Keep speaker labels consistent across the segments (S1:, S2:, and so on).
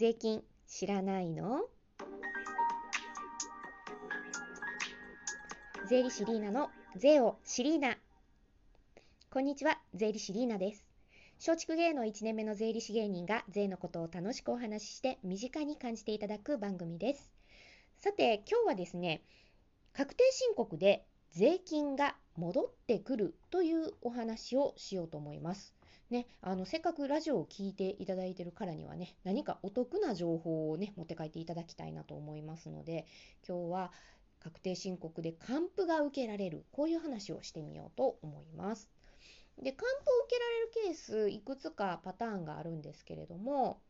S1: 税金知らないの？税理士リーナの税をシリーナこんにちは税理士リーナです。松竹芸能1年目の税理士芸人が税のことを楽しくお話しして身近に感じていただく番組です。さて今日はですね確定申告で税金が戻ってくるというお話をしようと思います。ね、あのせっかくラジオを聴いていただいているからにはね何かお得な情報をね持って帰っていただきたいなと思いますので今日は確定申告で還付が受けられるこういう話をしてみようと思います。で還付を受けられるケースいくつかパターンがあるんですけれども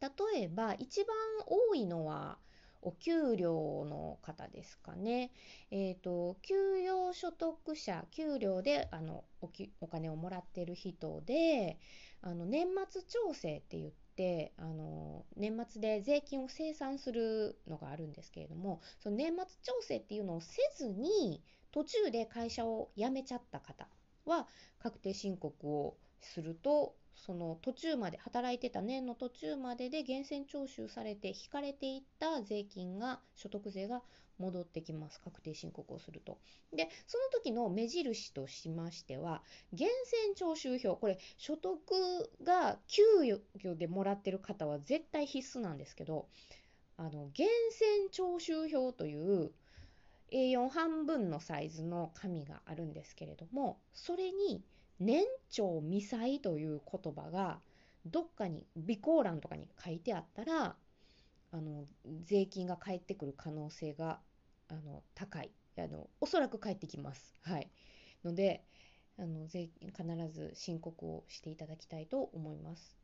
S1: 例えば一番多いのはお給料の方ですかね。え、ー、と、給与所得者、給料であのおきお金をもらってる人で、あの年末調整って言って、あの年末で税金を清算するのがあるんですけれども、その年末調整っていうのをせずに、途中で会社を辞めちゃった方は、確定申告をするとその途中まで働いてた年の途中までで源泉徴収されて引かれていった税金が所得税が戻ってきます確定申告をすると。でその時の目印としましては源泉徴収票これ所得が給与でもらってる方は絶対必須なんですけどあの源泉徴収票という A4 半分のサイズの紙があるんですけれどもそれに年長未歳という言葉がどっかに備考欄とかに書いてあったらあの税金が返ってくる可能性があの高いあのおそらく返ってきます。はい、のであの税必ず申告をしていただきたいと思います。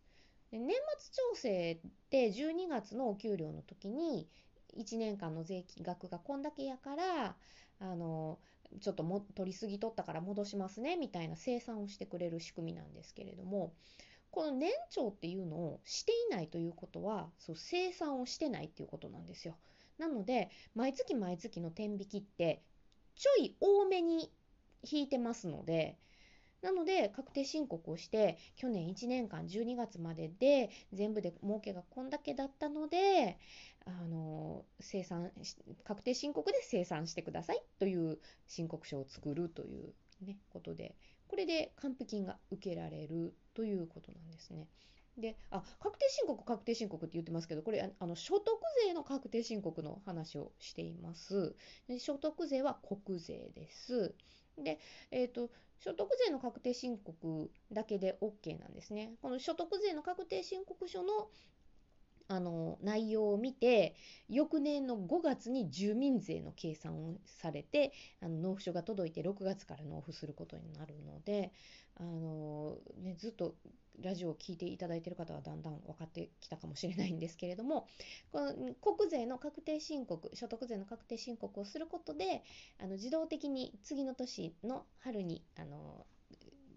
S1: で年末調整って12月のお給料の時に1年間の税金額がこんだけやからあのちょっとも取りすぎ取ったから戻しますねみたいな生産をしてくれる仕組みなんですけれどもこの年長っていうのをしていないということはそう生産をしてないっていうことなんですよ。なので毎月毎月の天引きってちょい多めに引いてますのでなので確定申告をして去年1年間12月までで全部で儲けがこんだけだったのであの生産確定申告で生産してくださいという申告書を作るという、ね、ことでこれで還付金が受けられるということなんですね。であ確定申告確定申告って言ってますけどこれあの所得税の確定申告の話をしています所得税は国税ですで、えーと、所得税の確定申告だけで OK なんですね。この所得税の確定申告書のあの内容を見て翌年の5月に住民税の計算をされてあの納付書が届いて6月から納付することになるのであの、ね、ずっとラジオを聴いていただいている方はだんだん分かってきたかもしれないんですけれどもこの国税の確定申告所得税の確定申告をすることであの自動的に次の年の春にあの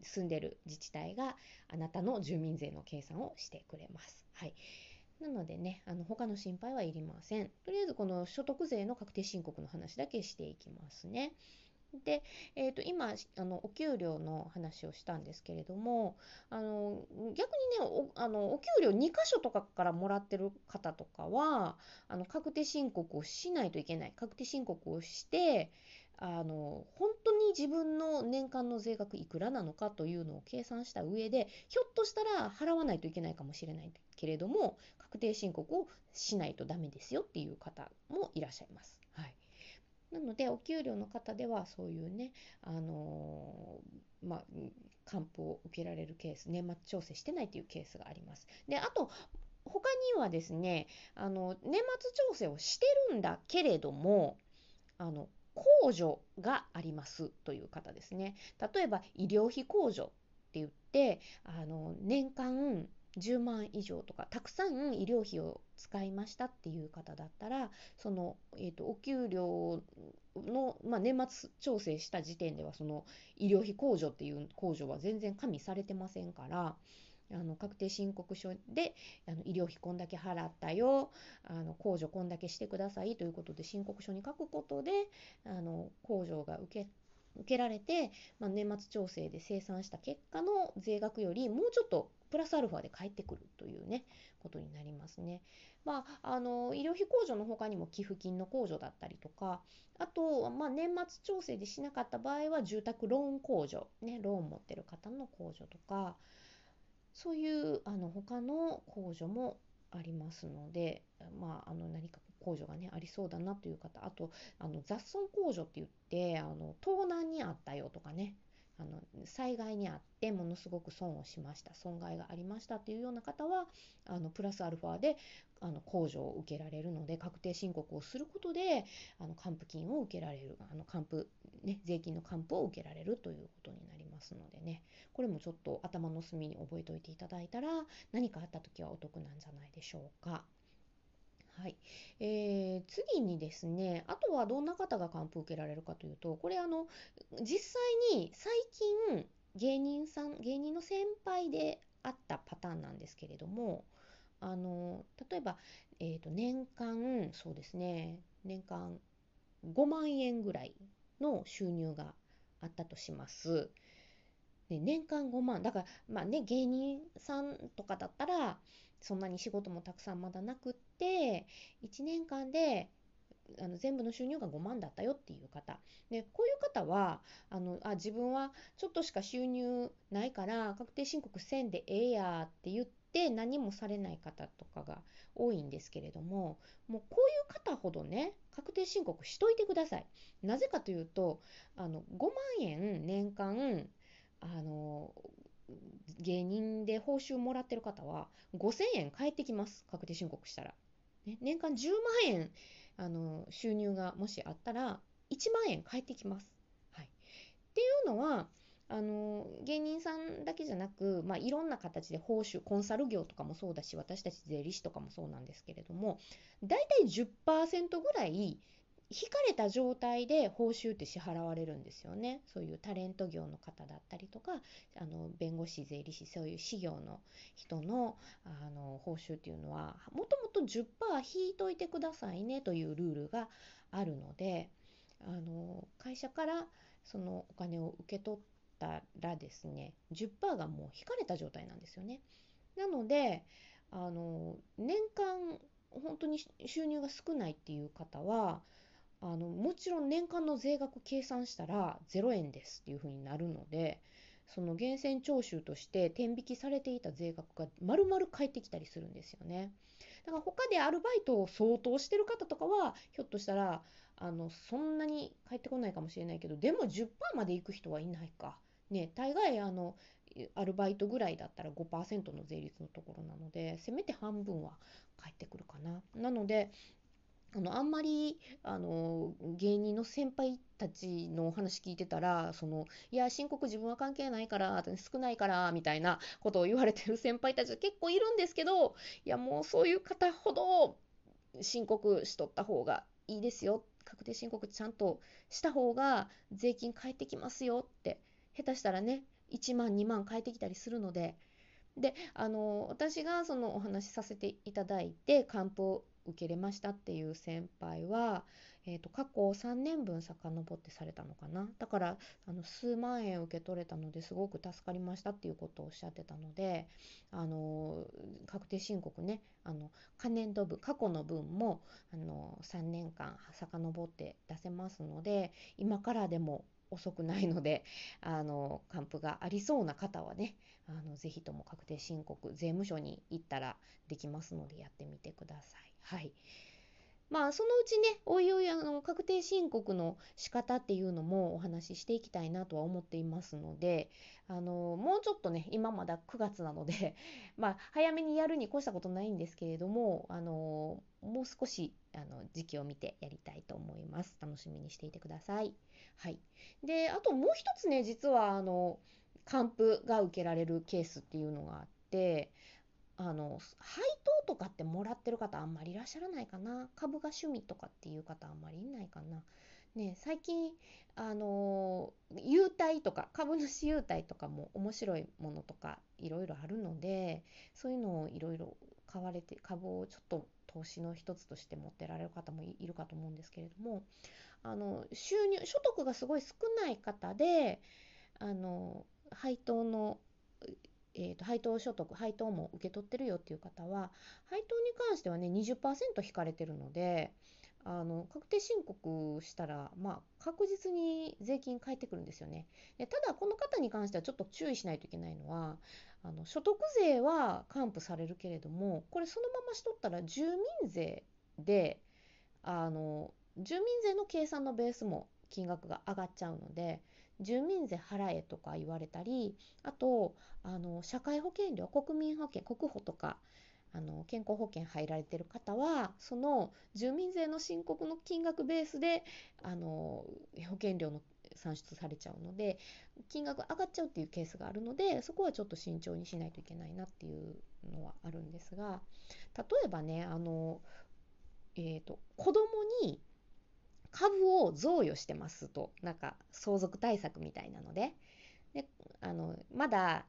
S1: 住んでいる自治体があなたの住民税の計算をしてくれます。はいなのでね、あの他の心配はいりません。とりあえずこの所得税の確定申告の話だけしていきますね。で、えー、と今あのお給料の話をしたんですけれどもあの逆にねおあのお給料2箇所とかからもらってる方とかはあの確定申告をしないといけない確定申告をしてあの本当に自分の年間の税額いくらなのかというのを計算した上でひょっとしたら払わないといけないかもしれないけれども確定申告をしないとダメですよっていう方もいらっしゃいます。はいなのでお給料の方ではそういうね、あのー、まあ、還付を受けられるケース年末調整してないというケースがあります。であと他にはですねあの年末調整をしてるんだけれどもあの控除がありますという方ですね。例えば医療費控除って言ってあの年間10万以上とかたくさん医療費を使いましたっていう方だったらその、えーと、お給料の、まあ、年末調整した時点ではその医療費控除っていう控除は全然加味されてませんからあの確定申告書であの医療費こんだけ払ったよあの控除こんだけしてくださいということで申告書に書くことであの控除が受け受けられて、まあ、年末調整で生産した結果の税額よりもうちょっとプラスアルファで返ってくるというねことになりますね。まあ、あの医療費控除の他にも寄付金の控除だったりとかあと、まあ、年末調整でしなかった場合は住宅ローン控除、ね、ローン持ってる方の控除とかそういうあの他の控除もありますので、まあ、あの何か控除がねありそうだなという方あとあの雑損控除って言ってあの盗難にあったよとかねあの災害にあってものすごく損をしました損害がありましたっていうような方はあのプラスアルファであの控除を受けられるので確定申告をすることであの還付金を受けられるあの還付、ね、税金の還付を受けられるということになります。ますのでねこれもちょっと頭の隅に覚えておいていただいたら何かあった時はお得なんじゃないでしょうか。はい、えー、次にですねあとはどんな方が還付受けられるかというとこれあの実際に最近芸人さん芸人の先輩であったパターンなんですけれどもあの例えば、えーと、年間そうですね年間5万円ぐらいの収入があったとします。で年間5万だからまあね芸人さんとかだったらそんなに仕事もたくさんまだなくって1年間であの全部の収入が5万だったよっていう方でこういう方はあのあ自分はちょっとしか収入ないから確定申告せんでええやって言って何もされない方とかが多いんですけれどももうこういう方ほどね確定申告しといてください。なぜかというとあの5万円年間あの芸人で報酬もらってる方は5000円返ってきます確定申告したら、ね、年間10万円あの収入がもしあったら1万円返ってきます、はい、っていうのはあの芸人さんだけじゃなく、まあ、いろんな形で報酬コンサル業とかもそうだし私たち税理士とかもそうなんですけれども大体10%ぐらい引かれた状態で報酬って支払われるんですよね。そういうタレント業の方だったりとか、あの弁護士、税理士、そういう事業の人のあの報酬っていうのは、もともと10%引いといてくださいねというルールがあるので、あの会社からそのお金を受け取ったらですね、10%がもう引かれた状態なんですよね。なので、あの年間本当に収入が少ないっていう方は、あのもちろん年間の税額計算したら0円ですっていうふうになるのでその源泉徴収として天引きされていた税額が丸々返ってきたりするんですよね。だから他でアルバイトを相当してる方とかはひょっとしたらあのそんなに返ってこないかもしれないけどでも10%までいく人はいないか。ね、大概あのアルバイトぐらいだったら5%の税率のところなのでせめて半分は返ってくるかな。なのであのあんまりあの芸人の先輩たちのお話聞いてたらそのいや申告自分は関係ないから少ないからみたいなことを言われてる 先輩たち結構いるんですけどいやもうそういう方ほど申告しとった方がいいですよ。確定申告ちゃんとした方が税金返ってきますよ。って下手したらね1万2万返ってきたりするので。であの私がそのお話しさせていただいて還付受けれましたっていう先輩は、えーと、過去3年分遡ってされたのかな。だからあの数万円受け取れたのですごく助かりましたっていうことをおっしゃってたのであの確定申告ねあの可年度分過去の分もあの3年間遡って出せますので今からでも遅くないので、あの、還付がありそうな方はね、あの、ぜひとも確定申告、税務署に行ったらできますので、やってみてください。はい。まあ、そのうちね、おいおい、あの、確定申告の仕方っていうのもお話ししていきたいなとは思っていますので、あの、もうちょっとね、今まだ9月なので、まあ、早めにやるに越したことないんですけれども、あの、もう少し、あの、時期を見てやりたいと思います。楽しみにしていてください。はい。で、あともう一つね、実は、あの、還付が受けられるケースっていうのがあって、あの配当とかってもらってる方あんまりいらっしゃらないかな株が趣味とかっていう方あんまりいないかな。ね、最近あの優待とか株主優待とかも面白いものとかいろいろあるのでそういうのをいろいろ買われて株をちょっと投資の一つとして持ってられる方もいるかと思うんですけれどもあの収入所得がすごい少ない方であの配当のえーと、配当所得配当も受け取ってるよっていう方は配当に関してはね20%引かれてるのであの確定申告したら、まあ、確実に税金返ってくるんですよね。でただこの方に関してはちょっと注意しないといけないのはあの所得税は還付されるけれどもこれそのまましとったら住民税であの住民税の計算のベースも金額が上がっちゃうので住民税払えとか言われたりあとあの社会保険料国民保険国保とかあの健康保険入られてる方はその住民税の申告の金額ベースであの保険料の算出されちゃうので金額上がっちゃうっていうケースがあるのでそこはちょっと慎重にしないといけないなっていうのはあるんですが例えばねあの、えーと、子供に株を贈与してますとなんか相続対策みたいなのでであのまだ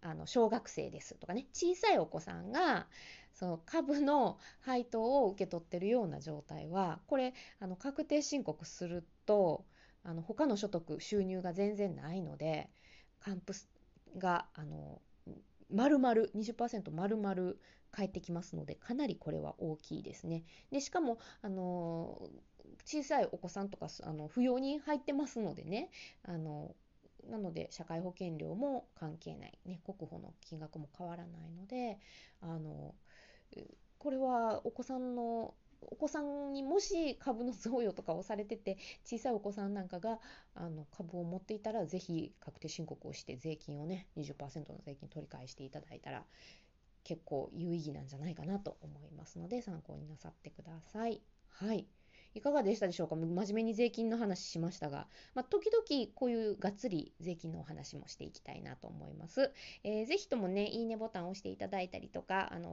S1: あの小学生ですとかね小さいお子さんがその株の配当を受け取ってるような状態はこれあの確定申告するとあの他の所得収入が全然ないので還付があの丸々20%丸々返ってきますのでかなりこれは大きいですね。でしかもあの小さいお子さんとかあの扶養に入ってますのでね。あのなので社会保険料も関係ない、ね、国保の金額も変わらないのであのこれはお子さんのお子さんにもし株の贈与とかをされてて小さいお子さんなんかがあの株を持っていたらぜひ確定申告をして税金をね20%の税金取り返していただいたら結構有意義なんじゃないかなと思いますので参考になさってください。はい。いかがでしたでしょうか？真面目に税金の話しましたが、まあ、時々こういうがっつり税金のお話もしていきたいなと思います。えー、ぜひともね、いいねボタンを押していただいたりとか、あの